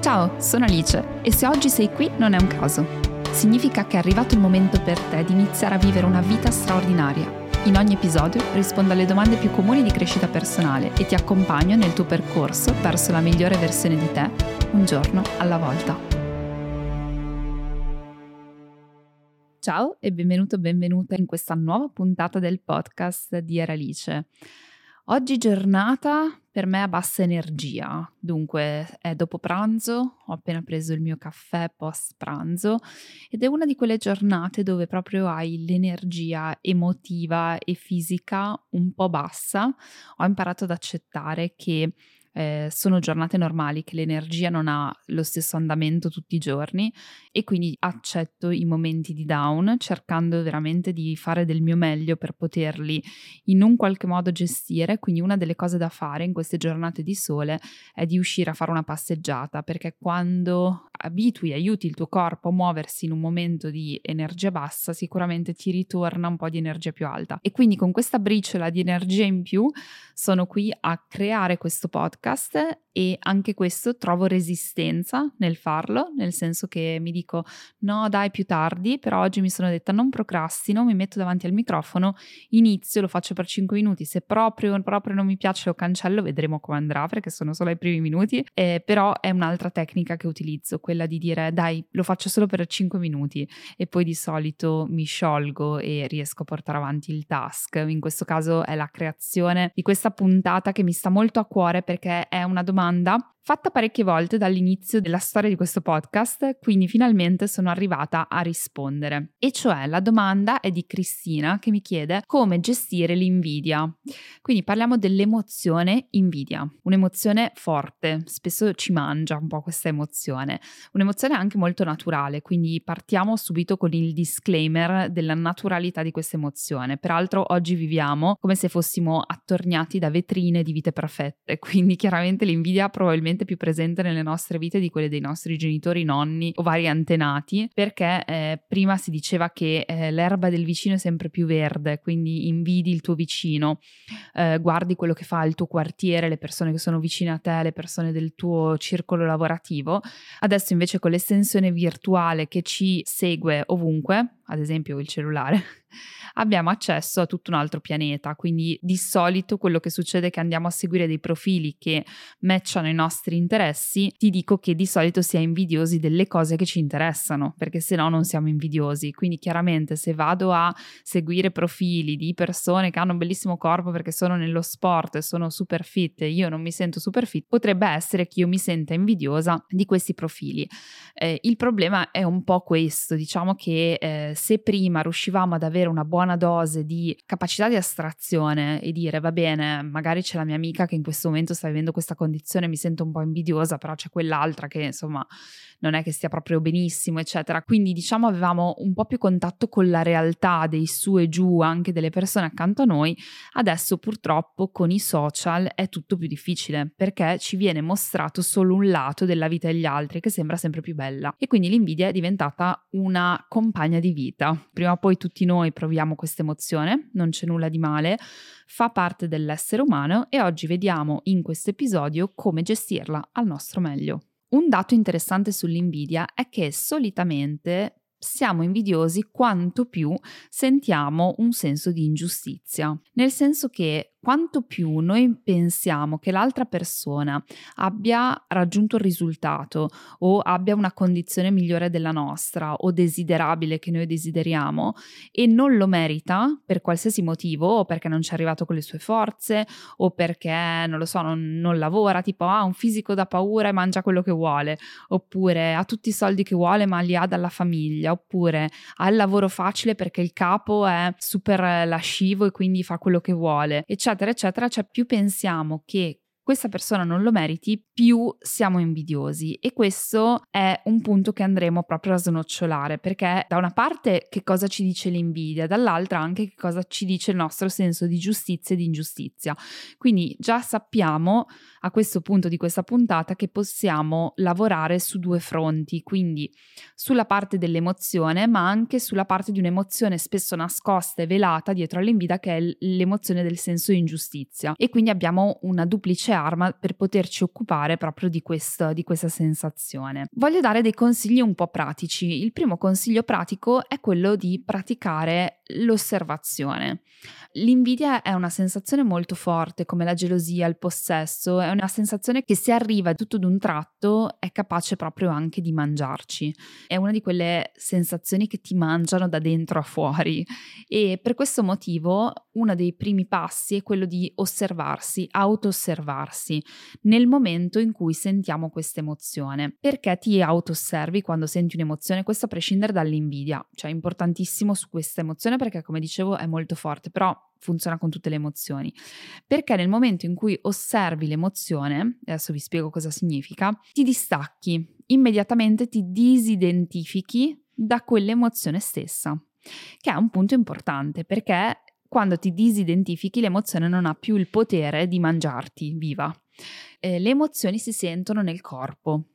Ciao, sono Alice e se oggi sei qui non è un caso. Significa che è arrivato il momento per te di iniziare a vivere una vita straordinaria. In ogni episodio rispondo alle domande più comuni di crescita personale e ti accompagno nel tuo percorso verso la migliore versione di te, un giorno alla volta. Ciao e benvenuto benvenuta in questa nuova puntata del podcast di Eralice. Oggi giornata per me a bassa energia, dunque è dopo pranzo, ho appena preso il mio caffè post pranzo ed è una di quelle giornate dove proprio hai l'energia emotiva e fisica un po' bassa. Ho imparato ad accettare che eh, sono giornate normali, che l'energia non ha lo stesso andamento tutti i giorni e quindi accetto i momenti di down cercando veramente di fare del mio meglio per poterli in un qualche modo gestire. Quindi una delle cose da fare in queste giornate di sole è di uscire a fare una passeggiata perché quando abitui, aiuti il tuo corpo a muoversi in un momento di energia bassa, sicuramente ti ritorna un po' di energia più alta. E quindi con questa briciola di energia in più sono qui a creare questo podcast Gaste e anche questo trovo resistenza nel farlo, nel senso che mi dico no dai più tardi, però oggi mi sono detta non procrastino, mi metto davanti al microfono, inizio, lo faccio per 5 minuti, se proprio, proprio non mi piace lo cancello, vedremo come andrà perché sono solo i primi minuti, eh, però è un'altra tecnica che utilizzo, quella di dire dai lo faccio solo per 5 minuti e poi di solito mi sciolgo e riesco a portare avanti il task, in questo caso è la creazione di questa puntata che mi sta molto a cuore perché è una domanda domanda fatta parecchie volte dall'inizio della storia di questo podcast, quindi finalmente sono arrivata a rispondere. E cioè la domanda è di Cristina che mi chiede come gestire l'invidia. Quindi parliamo dell'emozione invidia, un'emozione forte, spesso ci mangia un po' questa emozione, un'emozione anche molto naturale, quindi partiamo subito con il disclaimer della naturalità di questa emozione. Peraltro oggi viviamo come se fossimo attorniati da vetrine di vite perfette, quindi chiaramente l'invidia probabilmente probabilmente più presente nelle nostre vite di quelle dei nostri genitori, nonni o vari antenati, perché eh, prima si diceva che eh, l'erba del vicino è sempre più verde, quindi invidi il tuo vicino, eh, guardi quello che fa il tuo quartiere, le persone che sono vicine a te, le persone del tuo circolo lavorativo. Adesso invece con l'estensione virtuale che ci segue ovunque, ad esempio il cellulare, abbiamo accesso a tutto un altro pianeta. Quindi di solito quello che succede è che andiamo a seguire dei profili che matchano i nostri interessi. Ti dico che di solito si è invidiosi delle cose che ci interessano, perché se no non siamo invidiosi. Quindi chiaramente se vado a seguire profili di persone che hanno un bellissimo corpo perché sono nello sport e sono super fit e io non mi sento super fit, potrebbe essere che io mi senta invidiosa di questi profili. Eh, il problema è un po' questo, diciamo che eh, se prima riuscivamo ad avere una buona dose di capacità di astrazione e dire va bene, magari c'è la mia amica che in questo momento sta vivendo questa condizione, mi sento un po' invidiosa, però c'è quell'altra che insomma non è che stia proprio benissimo, eccetera. Quindi diciamo avevamo un po' più contatto con la realtà dei su e giù anche delle persone accanto a noi. Adesso purtroppo con i social è tutto più difficile perché ci viene mostrato solo un lato della vita degli altri che sembra sempre più bella e quindi l'invidia è diventata una compagna di vita vita. Prima o poi tutti noi proviamo questa emozione, non c'è nulla di male, fa parte dell'essere umano e oggi vediamo in questo episodio come gestirla al nostro meglio. Un dato interessante sull'invidia è che solitamente siamo invidiosi quanto più sentiamo un senso di ingiustizia, nel senso che quanto più noi pensiamo che l'altra persona abbia raggiunto il risultato o abbia una condizione migliore della nostra o desiderabile che noi desideriamo e non lo merita per qualsiasi motivo o perché non ci è arrivato con le sue forze o perché non lo so non, non lavora tipo ha un fisico da paura e mangia quello che vuole oppure ha tutti i soldi che vuole ma li ha dalla famiglia oppure ha il lavoro facile perché il capo è super lascivo e quindi fa quello che vuole e eccetera, eccetera, cioè più pensiamo che questa persona non lo meriti, più siamo invidiosi e questo è un punto che andremo proprio a snocciolare perché da una parte che cosa ci dice l'invidia, dall'altra anche che cosa ci dice il nostro senso di giustizia e di ingiustizia. Quindi già sappiamo a questo punto di questa puntata che possiamo lavorare su due fronti, quindi sulla parte dell'emozione ma anche sulla parte di un'emozione spesso nascosta e velata dietro all'invidia che è l'emozione del senso di ingiustizia e quindi abbiamo una duplice arma per poterci occupare proprio di, questo, di questa sensazione. Voglio dare dei consigli un po' pratici. Il primo consiglio pratico è quello di praticare l'osservazione. L'invidia è una sensazione molto forte, come la gelosia, il possesso, è una sensazione che se arriva tutto d'un tratto è capace proprio anche di mangiarci. È una di quelle sensazioni che ti mangiano da dentro a fuori e per questo motivo uno dei primi passi è quello di osservarsi, auto-osservarsi nel momento in cui sentiamo questa emozione. Perché ti auto-osservi quando senti un'emozione? Questo a prescindere dall'invidia, cioè è importantissimo su questa emozione perché come dicevo è molto forte, però funziona con tutte le emozioni. Perché nel momento in cui osservi l'emozione, adesso vi spiego cosa significa, ti distacchi, immediatamente ti disidentifichi da quell'emozione stessa, che è un punto importante perché quando ti disidentifichi l'emozione non ha più il potere di mangiarti viva. Eh, le emozioni si sentono nel corpo,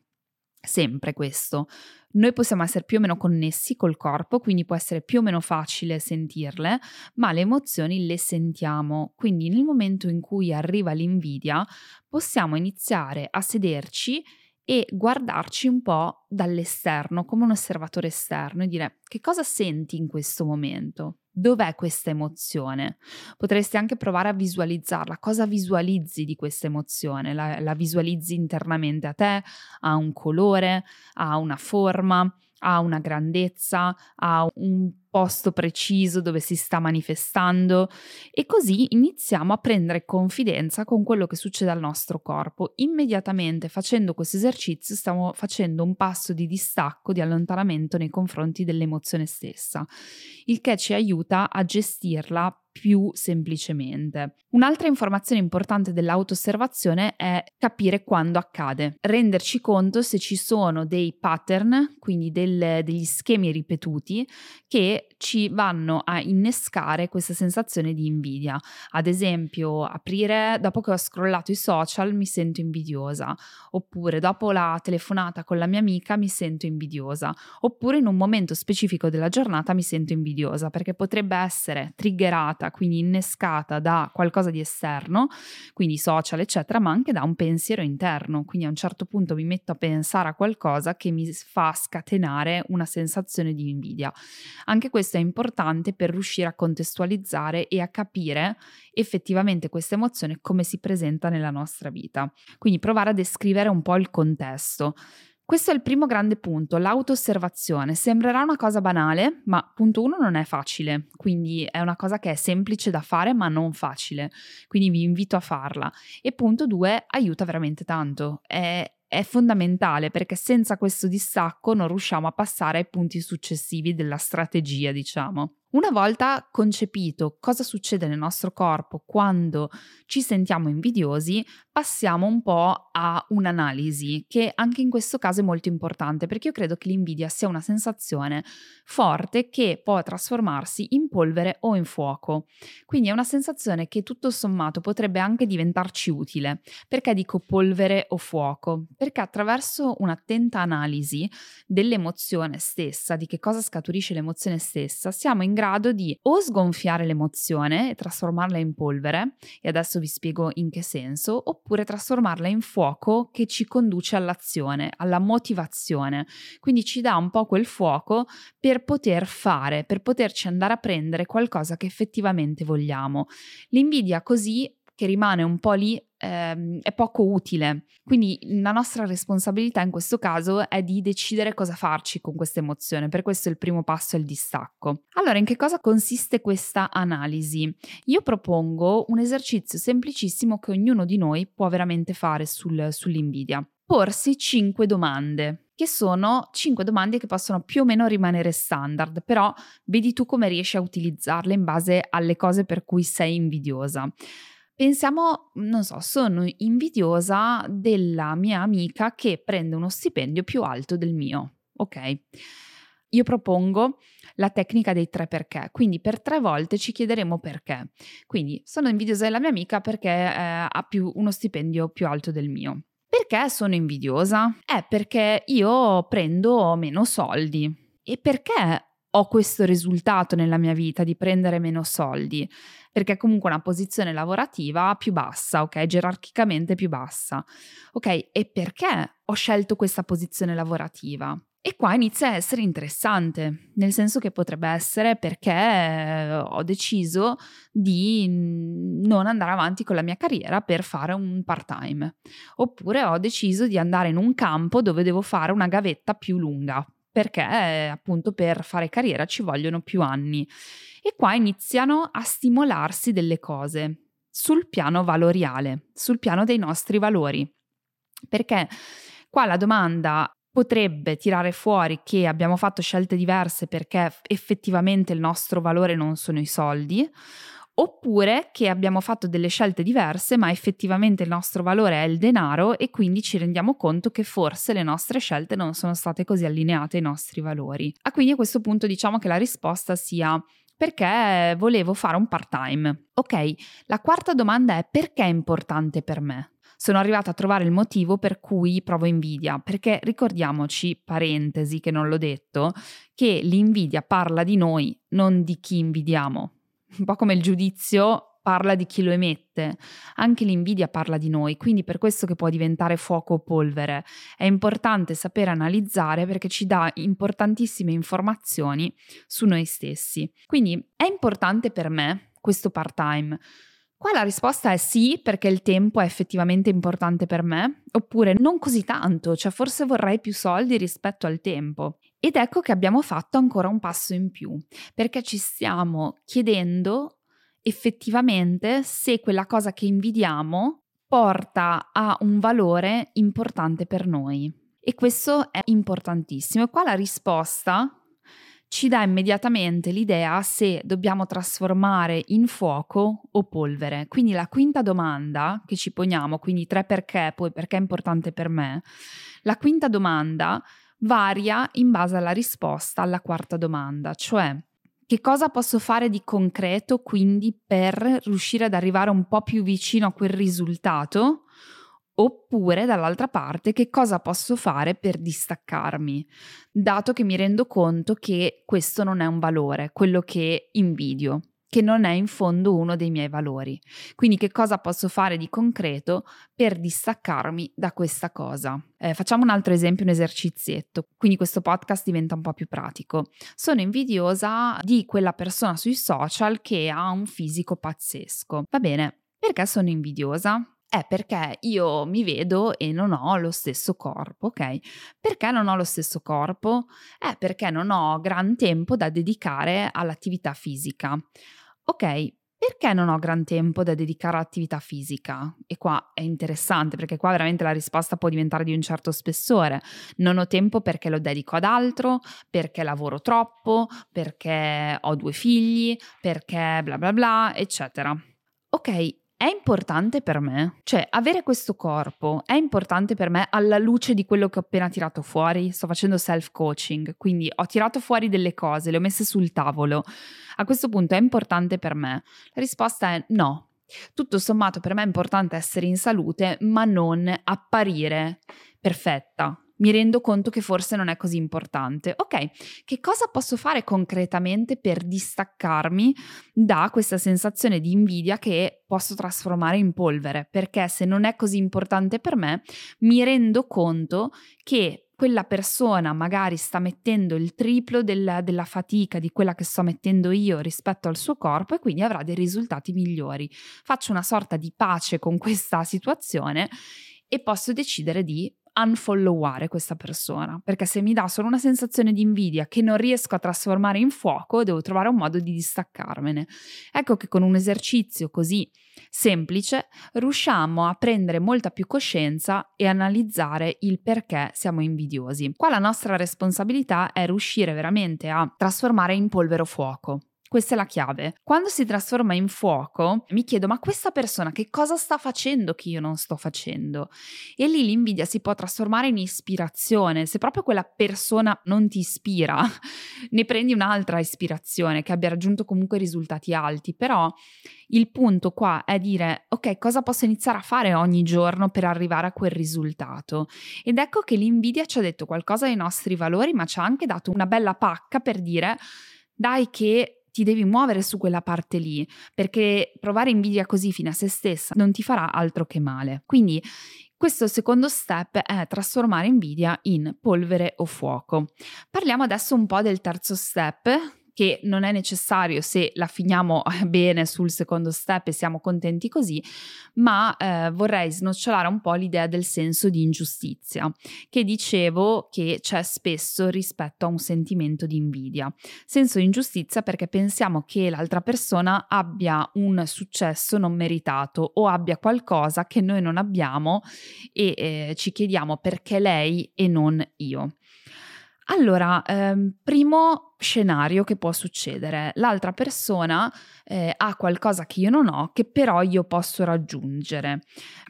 sempre questo. Noi possiamo essere più o meno connessi col corpo, quindi può essere più o meno facile sentirle, ma le emozioni le sentiamo. Quindi nel momento in cui arriva l'invidia, possiamo iniziare a sederci e guardarci un po' dall'esterno, come un osservatore esterno e dire che cosa senti in questo momento? Dov'è questa emozione? Potresti anche provare a visualizzarla. Cosa visualizzi di questa emozione? La, la visualizzi internamente a te? Ha un colore? Ha una forma? Ha una grandezza? Ha un posto preciso dove si sta manifestando e così iniziamo a prendere confidenza con quello che succede al nostro corpo. Immediatamente facendo questo esercizio stiamo facendo un passo di distacco, di allontanamento nei confronti dell'emozione stessa, il che ci aiuta a gestirla più semplicemente. Un'altra informazione importante dell'auto-osservazione è capire quando accade, renderci conto se ci sono dei pattern, quindi del, degli schemi ripetuti, che ci vanno a innescare questa sensazione di invidia. Ad esempio, aprire dopo che ho scrollato i social mi sento invidiosa, oppure dopo la telefonata con la mia amica mi sento invidiosa, oppure in un momento specifico della giornata mi sento invidiosa, perché potrebbe essere triggerata generata, quindi innescata da qualcosa di esterno, quindi social, eccetera, ma anche da un pensiero interno. Quindi a un certo punto mi metto a pensare a qualcosa che mi fa scatenare una sensazione di invidia. Anche questo è importante per riuscire a contestualizzare e a capire effettivamente questa emozione come si presenta nella nostra vita. Quindi provare a descrivere un po' il contesto. Questo è il primo grande punto, l'auto-osservazione. Sembrerà una cosa banale, ma punto uno non è facile, quindi è una cosa che è semplice da fare ma non facile, quindi vi invito a farla. E punto due, aiuta veramente tanto, è, è fondamentale perché senza questo distacco non riusciamo a passare ai punti successivi della strategia, diciamo. Una volta concepito cosa succede nel nostro corpo quando ci sentiamo invidiosi, passiamo un po' a un'analisi che anche in questo caso è molto importante perché io credo che l'invidia sia una sensazione forte che può trasformarsi in polvere o in fuoco. Quindi è una sensazione che tutto sommato potrebbe anche diventarci utile. Perché dico polvere o fuoco? Perché attraverso un'attenta analisi dell'emozione stessa, di che cosa scaturisce l'emozione stessa, siamo in grado grado di o sgonfiare l'emozione e trasformarla in polvere, e adesso vi spiego in che senso, oppure trasformarla in fuoco che ci conduce all'azione, alla motivazione. Quindi ci dà un po' quel fuoco per poter fare, per poterci andare a prendere qualcosa che effettivamente vogliamo. L'invidia così che rimane un po' lì ehm, è poco utile. Quindi la nostra responsabilità in questo caso è di decidere cosa farci con questa emozione. Per questo il primo passo è il distacco. Allora, in che cosa consiste questa analisi? Io propongo un esercizio semplicissimo che ognuno di noi può veramente fare sul, sull'invidia. Porsi cinque domande che sono cinque domande che possono più o meno rimanere standard, però vedi tu come riesci a utilizzarle in base alle cose per cui sei invidiosa. Pensiamo, non so, sono invidiosa della mia amica che prende uno stipendio più alto del mio. Ok. Io propongo la tecnica dei tre perché, quindi per tre volte ci chiederemo perché. Quindi sono invidiosa della mia amica perché eh, ha più, uno stipendio più alto del mio. Perché sono invidiosa? È perché io prendo meno soldi. E perché ho questo risultato nella mia vita di prendere meno soldi? Perché è comunque una posizione lavorativa più bassa, ok? Gerarchicamente più bassa. Ok, e perché ho scelto questa posizione lavorativa? E qua inizia a essere interessante, nel senso che potrebbe essere perché ho deciso di non andare avanti con la mia carriera per fare un part-time, oppure ho deciso di andare in un campo dove devo fare una gavetta più lunga, perché appunto per fare carriera ci vogliono più anni. E qua iniziano a stimolarsi delle cose sul piano valoriale, sul piano dei nostri valori. Perché qua la domanda potrebbe tirare fuori che abbiamo fatto scelte diverse perché effettivamente il nostro valore non sono i soldi, oppure che abbiamo fatto delle scelte diverse ma effettivamente il nostro valore è il denaro e quindi ci rendiamo conto che forse le nostre scelte non sono state così allineate ai nostri valori. Ah, quindi a questo punto diciamo che la risposta sia perché volevo fare un part-time. Ok, la quarta domanda è perché è importante per me? sono arrivata a trovare il motivo per cui provo invidia, perché ricordiamoci, parentesi che non l'ho detto, che l'invidia parla di noi, non di chi invidiamo. Un po' come il giudizio parla di chi lo emette, anche l'invidia parla di noi, quindi per questo che può diventare fuoco o polvere. È importante sapere analizzare perché ci dà importantissime informazioni su noi stessi. Quindi è importante per me questo part-time Qua la risposta è sì, perché il tempo è effettivamente importante per me, oppure non così tanto, cioè forse vorrei più soldi rispetto al tempo. Ed ecco che abbiamo fatto ancora un passo in più, perché ci stiamo chiedendo effettivamente se quella cosa che invidiamo porta a un valore importante per noi. E questo è importantissimo. E qua la risposta ci dà immediatamente l'idea se dobbiamo trasformare in fuoco o polvere. Quindi la quinta domanda che ci poniamo, quindi tre perché, poi perché è importante per me, la quinta domanda varia in base alla risposta alla quarta domanda, cioè che cosa posso fare di concreto quindi per riuscire ad arrivare un po' più vicino a quel risultato? Oppure dall'altra parte che cosa posso fare per distaccarmi, dato che mi rendo conto che questo non è un valore, quello che invidio, che non è in fondo uno dei miei valori. Quindi che cosa posso fare di concreto per distaccarmi da questa cosa? Eh, facciamo un altro esempio, un esercizietto, quindi questo podcast diventa un po' più pratico. Sono invidiosa di quella persona sui social che ha un fisico pazzesco. Va bene, perché sono invidiosa? È perché io mi vedo e non ho lo stesso corpo, ok? Perché non ho lo stesso corpo? È perché non ho gran tempo da dedicare all'attività fisica. Ok, perché non ho gran tempo da dedicare all'attività fisica? E qua è interessante perché qua veramente la risposta può diventare di un certo spessore. Non ho tempo perché lo dedico ad altro, perché lavoro troppo, perché ho due figli, perché bla bla bla, eccetera. Ok, è importante per me? Cioè, avere questo corpo è importante per me alla luce di quello che ho appena tirato fuori? Sto facendo self-coaching, quindi ho tirato fuori delle cose, le ho messe sul tavolo. A questo punto è importante per me? La risposta è no. Tutto sommato per me è importante essere in salute, ma non apparire perfetta, mi rendo conto che forse non è così importante. Ok, che cosa posso fare concretamente per distaccarmi da questa sensazione di invidia che posso trasformare in polvere? Perché se non è così importante per me, mi rendo conto che quella persona magari sta mettendo il triplo del, della fatica di quella che sto mettendo io rispetto al suo corpo e quindi avrà dei risultati migliori. Faccio una sorta di pace con questa situazione e posso decidere di unfolloware questa persona, perché se mi dà solo una sensazione di invidia che non riesco a trasformare in fuoco, devo trovare un modo di distaccarmene. Ecco che con un esercizio così semplice riusciamo a prendere molta più coscienza e analizzare il perché siamo invidiosi. Qua la nostra responsabilità è riuscire veramente a trasformare in polvere fuoco Questa è la chiave. Quando si trasforma in fuoco, mi chiedo, ma questa persona che cosa sta facendo che io non sto facendo? E lì l'invidia si può trasformare in ispirazione. Se proprio quella persona non ti ispira, ne prendi un'altra ispirazione che abbia raggiunto comunque risultati alti. Però il punto qua è dire, ok, cosa posso iniziare a fare ogni giorno per arrivare a quel risultato? Ed ecco che l'invidia ci ha detto qualcosa dei nostri valori, ma ci ha anche dato una bella pacca per dire, dai che ti devi muovere su quella parte lì, perché provare invidia così fino a se stessa non ti farà altro che male. Quindi questo secondo step è trasformare invidia in polvere o fuoco. Parliamo adesso un po' del terzo step che non è necessario se la finiamo bene sul secondo step e siamo contenti così, ma eh, vorrei snocciolare un po' l'idea del senso di ingiustizia, che dicevo che c'è spesso rispetto a un sentimento di invidia. Senso di ingiustizia perché pensiamo che l'altra persona abbia un successo non meritato o abbia qualcosa che noi non abbiamo e eh, ci chiediamo perché lei e non io. Allora, ehm, primo scenario che può succedere, l'altra persona eh, ha qualcosa che io non ho, che però io posso raggiungere.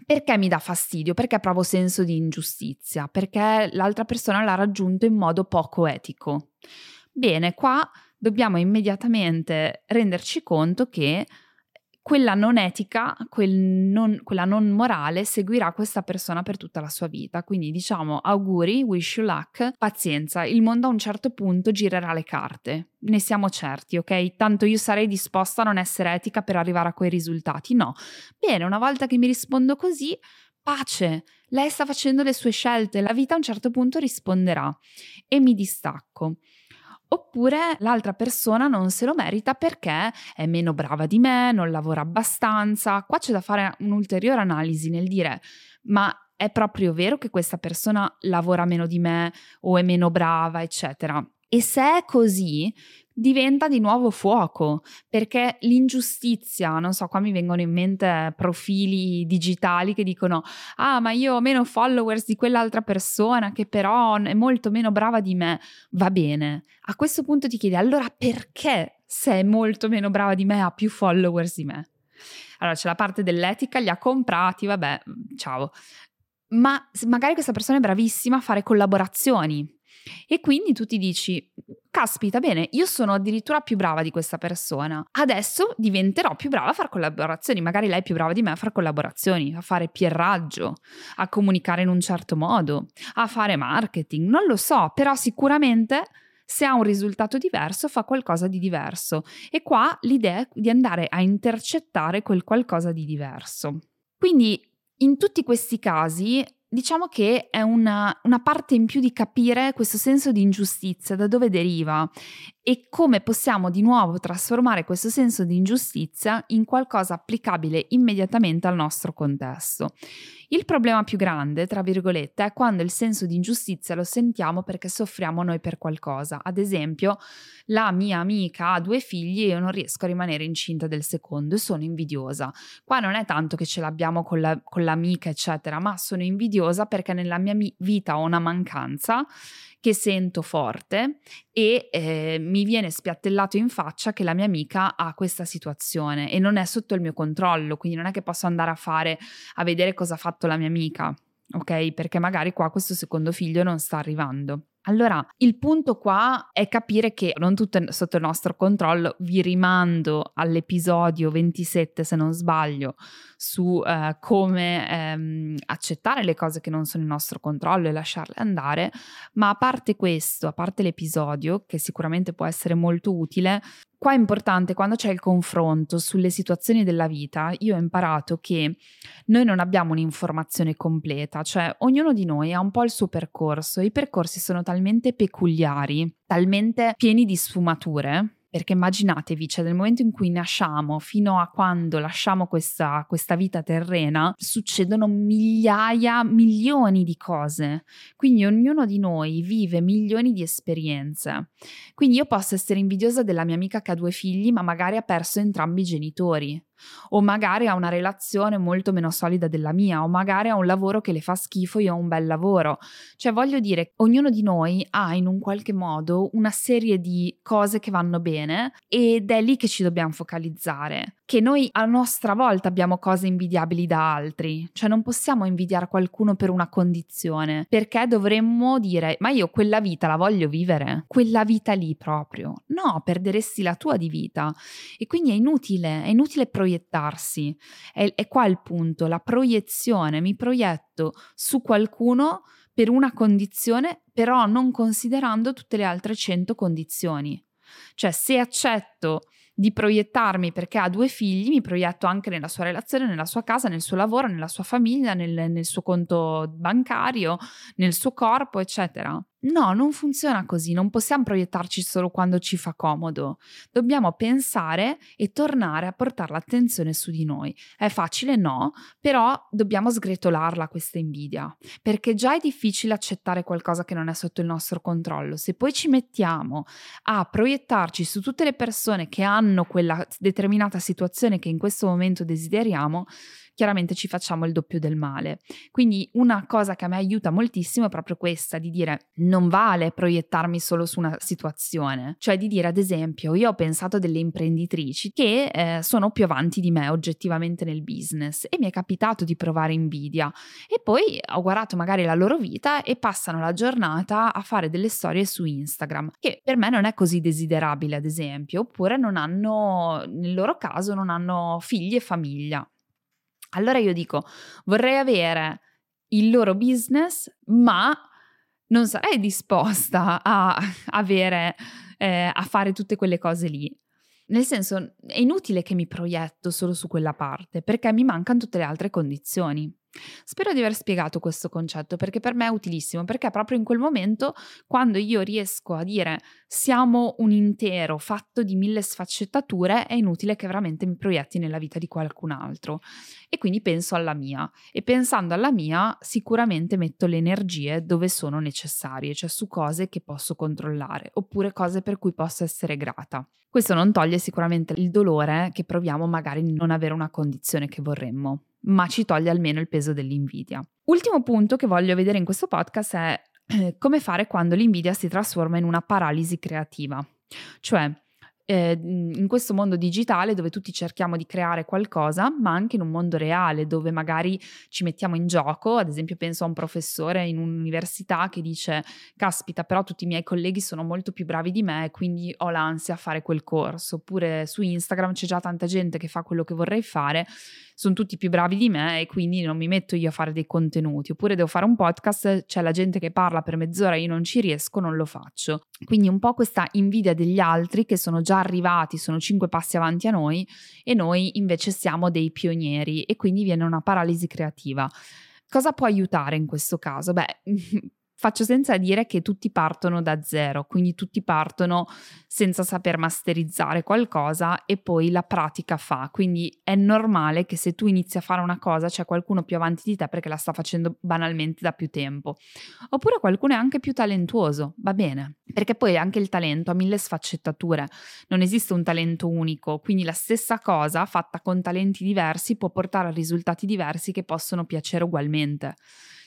Perché mi dà fastidio? Perché provo senso di ingiustizia? Perché l'altra persona l'ha raggiunto in modo poco etico. Bene, qua dobbiamo immediatamente renderci conto che quella non etica, quel non, quella non morale seguirà questa persona per tutta la sua vita. Quindi diciamo auguri, wish you luck, pazienza, il mondo a un certo punto girerà le carte, ne siamo certi, ok? Tanto io sarei disposta a non essere etica per arrivare a quei risultati. No. Bene, una volta che mi rispondo così, pace, lei sta facendo le sue scelte, la vita a un certo punto risponderà e mi distacco oppure l'altra persona non se lo merita perché è meno brava di me, non lavora abbastanza. Qua c'è da fare un'ulteriore analisi nel dire ma è proprio vero che questa persona lavora meno di me o è meno brava, eccetera. E se è così, diventa di nuovo fuoco, perché l'ingiustizia, non so, qua mi vengono in mente profili digitali che dicono, ah, ma io ho meno followers di quell'altra persona che però è molto meno brava di me, va bene. A questo punto ti chiedi, allora perché se è molto meno brava di me ha più followers di me? Allora c'è la parte dell'etica, li ha comprati, vabbè, ciao. Ma magari questa persona è bravissima a fare collaborazioni, e quindi tu ti dici, caspita, bene, io sono addirittura più brava di questa persona. Adesso diventerò più brava a fare collaborazioni. Magari lei è più brava di me a fare collaborazioni, a fare pierraggio, a comunicare in un certo modo, a fare marketing. Non lo so, però sicuramente se ha un risultato diverso fa qualcosa di diverso. E qua l'idea è di andare a intercettare quel qualcosa di diverso. Quindi in tutti questi casi diciamo che è una, una, parte in più di capire questo senso di ingiustizia, da dove deriva e come possiamo di nuovo trasformare questo senso di ingiustizia in qualcosa applicabile immediatamente al nostro contesto. Il problema più grande, tra virgolette, è quando il senso di ingiustizia lo sentiamo perché soffriamo noi per qualcosa. Ad esempio, la mia amica ha due figli e io non riesco a rimanere incinta del secondo e sono invidiosa. Qua non è tanto che ce l'abbiamo con, la, con l'amica, eccetera, ma sono invidiosa perché nella mia mi- vita ho una mancanza che sento forte e eh, mi viene spiattellato in faccia che la mia amica ha questa situazione e non è sotto il mio controllo, quindi non è che posso andare a fare a vedere cosa ha fatto la mia amica, ok? Perché magari qua questo secondo figlio non sta arrivando. Allora, il punto qua è capire che non tutto è sotto il nostro controllo. Vi rimando all'episodio 27, se non sbaglio, su eh, come ehm, accettare le cose che non sono in nostro controllo e lasciarle andare. Ma a parte questo, a parte l'episodio, che sicuramente può essere molto utile, Qua è importante quando c'è il confronto sulle situazioni della vita, io ho imparato che noi non abbiamo un'informazione completa, cioè ognuno di noi ha un po' il suo percorso i percorsi sono talmente peculiari, talmente pieni di sfumature perché immaginatevi, cioè nel momento in cui nasciamo fino a quando lasciamo questa, questa vita terrena, succedono migliaia, milioni di cose. Quindi ognuno di noi vive milioni di esperienze. Quindi io posso essere invidiosa della mia amica che ha due figli, ma magari ha perso entrambi i genitori o magari ha una relazione molto meno solida della mia, o magari ha un lavoro che le fa schifo, io ho un bel lavoro. Cioè voglio dire, ognuno di noi ha in un qualche modo una serie di cose che vanno bene ed è lì che ci dobbiamo focalizzare. Che noi a nostra volta abbiamo cose invidiabili da altri, cioè non possiamo invidiare qualcuno per una condizione, perché dovremmo dire ma io quella vita la voglio vivere, quella vita lì proprio. No, perderesti la tua di vita. E quindi è inutile, è inutile proiettarsi. È, è qua il punto, la proiezione. Mi proietto su qualcuno per una condizione, però non considerando tutte le altre 100 condizioni. Cioè, se accetto di proiettarmi perché ha due figli, mi proietto anche nella sua relazione, nella sua casa, nel suo lavoro, nella sua famiglia, nel, nel suo conto bancario, nel suo corpo, eccetera. No, non funziona così, non possiamo proiettarci solo quando ci fa comodo. Dobbiamo pensare e tornare a portare l'attenzione su di noi. È facile? No, però dobbiamo sgretolarla questa invidia, perché già è difficile accettare qualcosa che non è sotto il nostro controllo. Se poi ci mettiamo a proiettarci su tutte le persone che hanno quella determinata situazione che in questo momento desideriamo, chiaramente ci facciamo il doppio del male. Quindi una cosa che a me aiuta moltissimo è proprio questa, di dire non vale proiettarmi solo su una situazione, cioè di dire ad esempio io ho pensato a delle imprenditrici che eh, sono più avanti di me oggettivamente nel business e mi è capitato di provare invidia e poi ho guardato magari la loro vita e passano la giornata a fare delle storie su Instagram, che per me non è così desiderabile ad esempio, oppure non hanno, nel loro caso non hanno figli e famiglia. Allora io dico, vorrei avere il loro business, ma non sarei disposta a avere, eh, a fare tutte quelle cose lì. Nel senso, è inutile che mi proietto solo su quella parte, perché mi mancano tutte le altre condizioni. Spero di aver spiegato questo concetto perché per me è utilissimo, perché proprio in quel momento, quando io riesco a dire siamo un intero fatto di mille sfaccettature, è inutile che veramente mi proietti nella vita di qualcun altro. E quindi penso alla mia. E pensando alla mia, sicuramente metto le energie dove sono necessarie, cioè su cose che posso controllare, oppure cose per cui posso essere grata. Questo non toglie sicuramente il dolore che proviamo magari non avere una condizione che vorremmo ma ci toglie almeno il peso dell'invidia. Ultimo punto che voglio vedere in questo podcast è come fare quando l'invidia si trasforma in una paralisi creativa. Cioè, eh, in questo mondo digitale dove tutti cerchiamo di creare qualcosa, ma anche in un mondo reale dove magari ci mettiamo in gioco, ad esempio penso a un professore in un'università che dice caspita però tutti i miei colleghi sono molto più bravi di me quindi ho l'ansia a fare quel corso, oppure su Instagram c'è già tanta gente che fa quello che vorrei fare, sono tutti più bravi di me e quindi non mi metto io a fare dei contenuti, oppure devo fare un podcast, c'è la gente che parla per mezz'ora, io non ci riesco, non lo faccio. Quindi un po' questa invidia degli altri che sono già arrivati, sono cinque passi avanti a noi e noi invece siamo dei pionieri e quindi viene una paralisi creativa. Cosa può aiutare in questo caso? Beh, Faccio senza dire che tutti partono da zero, quindi tutti partono senza saper masterizzare qualcosa e poi la pratica fa. Quindi è normale che se tu inizi a fare una cosa c'è qualcuno più avanti di te perché la sta facendo banalmente da più tempo. Oppure qualcuno è anche più talentuoso, va bene, perché poi anche il talento ha mille sfaccettature, non esiste un talento unico, quindi la stessa cosa fatta con talenti diversi può portare a risultati diversi che possono piacere ugualmente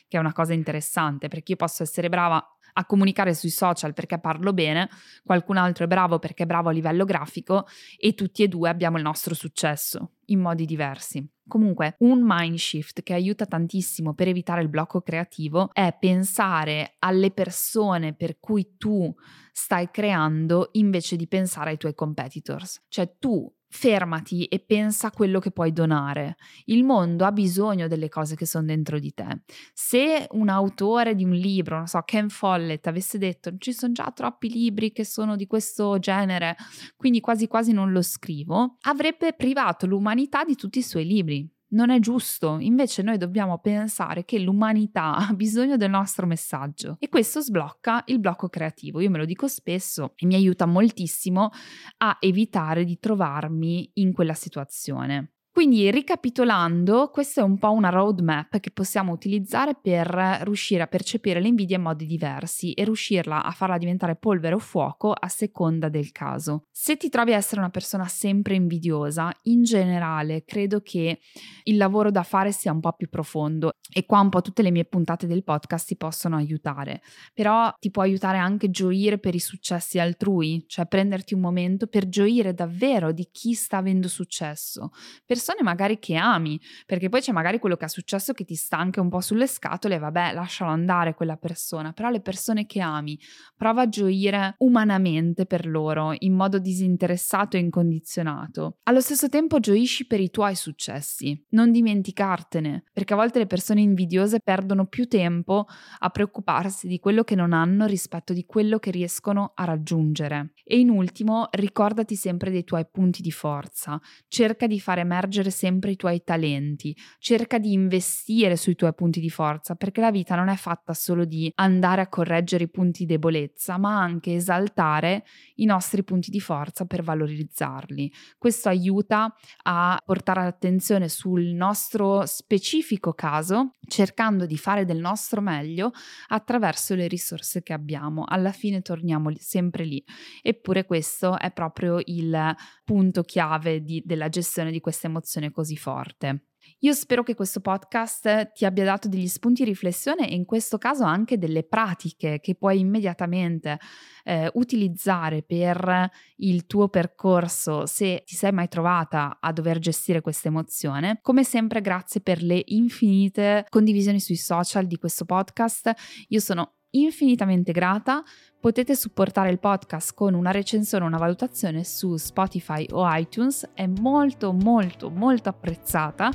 che è una cosa interessante perché io posso essere brava a comunicare sui social perché parlo bene, qualcun altro è bravo perché è bravo a livello grafico e tutti e due abbiamo il nostro successo in modi diversi. Comunque, un mind shift che aiuta tantissimo per evitare il blocco creativo è pensare alle persone per cui tu stai creando invece di pensare ai tuoi competitors. Cioè tu fermati e pensa a quello che puoi donare. Il mondo ha bisogno delle cose che sono dentro di te. Se un autore di un libro, non so, Ken Follett, avesse detto ci sono già troppi libri che sono di questo genere, quindi quasi quasi non lo scrivo, avrebbe privato l'umanità di tutti i suoi libri. Non è giusto, invece noi dobbiamo pensare che l'umanità ha bisogno del nostro messaggio e questo sblocca il blocco creativo. Io me lo dico spesso e mi aiuta moltissimo a evitare di trovarmi in quella situazione. Quindi ricapitolando, questa è un po' una roadmap che possiamo utilizzare per riuscire a percepire l'invidia in modi diversi e riuscirla a farla diventare polvere o fuoco a seconda del caso. Se ti trovi a essere una persona sempre invidiosa, in generale credo che il lavoro da fare sia un po' più profondo e qua un po' tutte le mie puntate del podcast ti possono aiutare, però ti può aiutare anche gioire per i successi altrui, cioè prenderti un momento per gioire davvero di chi sta avendo successo, per persone magari che ami, perché poi c'è magari quello che è successo che ti sta anche un po' sulle scatole, vabbè, lascialo andare quella persona, però le persone che ami, prova a gioire umanamente per loro, in modo disinteressato e incondizionato. Allo stesso tempo gioisci per i tuoi successi, non dimenticartene, perché a volte le persone invidiose perdono più tempo a preoccuparsi di quello che non hanno rispetto di quello che riescono a raggiungere. E in ultimo, ricordati sempre dei tuoi punti di forza, cerca di far emergere emergere sempre i tuoi talenti, cerca di investire sui tuoi punti di forza, perché la vita non è fatta solo di andare a correggere i punti di debolezza, ma anche esaltare i nostri punti di forza per valorizzarli. Questo aiuta a portare l'attenzione sul nostro specifico caso, cercando di fare del nostro meglio attraverso le risorse che abbiamo. Alla fine torniamo sempre lì. Eppure questo è proprio il punto chiave di, della gestione di queste emozioni emozione così forte. Io spero che questo podcast ti abbia dato degli spunti di riflessione e in questo caso anche delle pratiche che puoi immediatamente eh, utilizzare per il tuo percorso se ti sei mai trovata a dover gestire questa emozione. Come sempre grazie per le infinite condivisioni sui social di questo podcast. Io sono infinitamente grata. Potete supportare il podcast con una recensione o una valutazione su Spotify o iTunes, è molto molto molto apprezzata,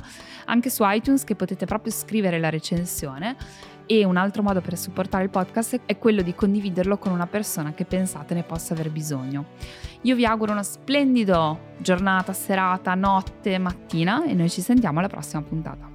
anche su iTunes che potete proprio scrivere la recensione e un altro modo per supportare il podcast è quello di condividerlo con una persona che pensate ne possa aver bisogno. Io vi auguro una splendida giornata, serata, notte, mattina e noi ci sentiamo alla prossima puntata.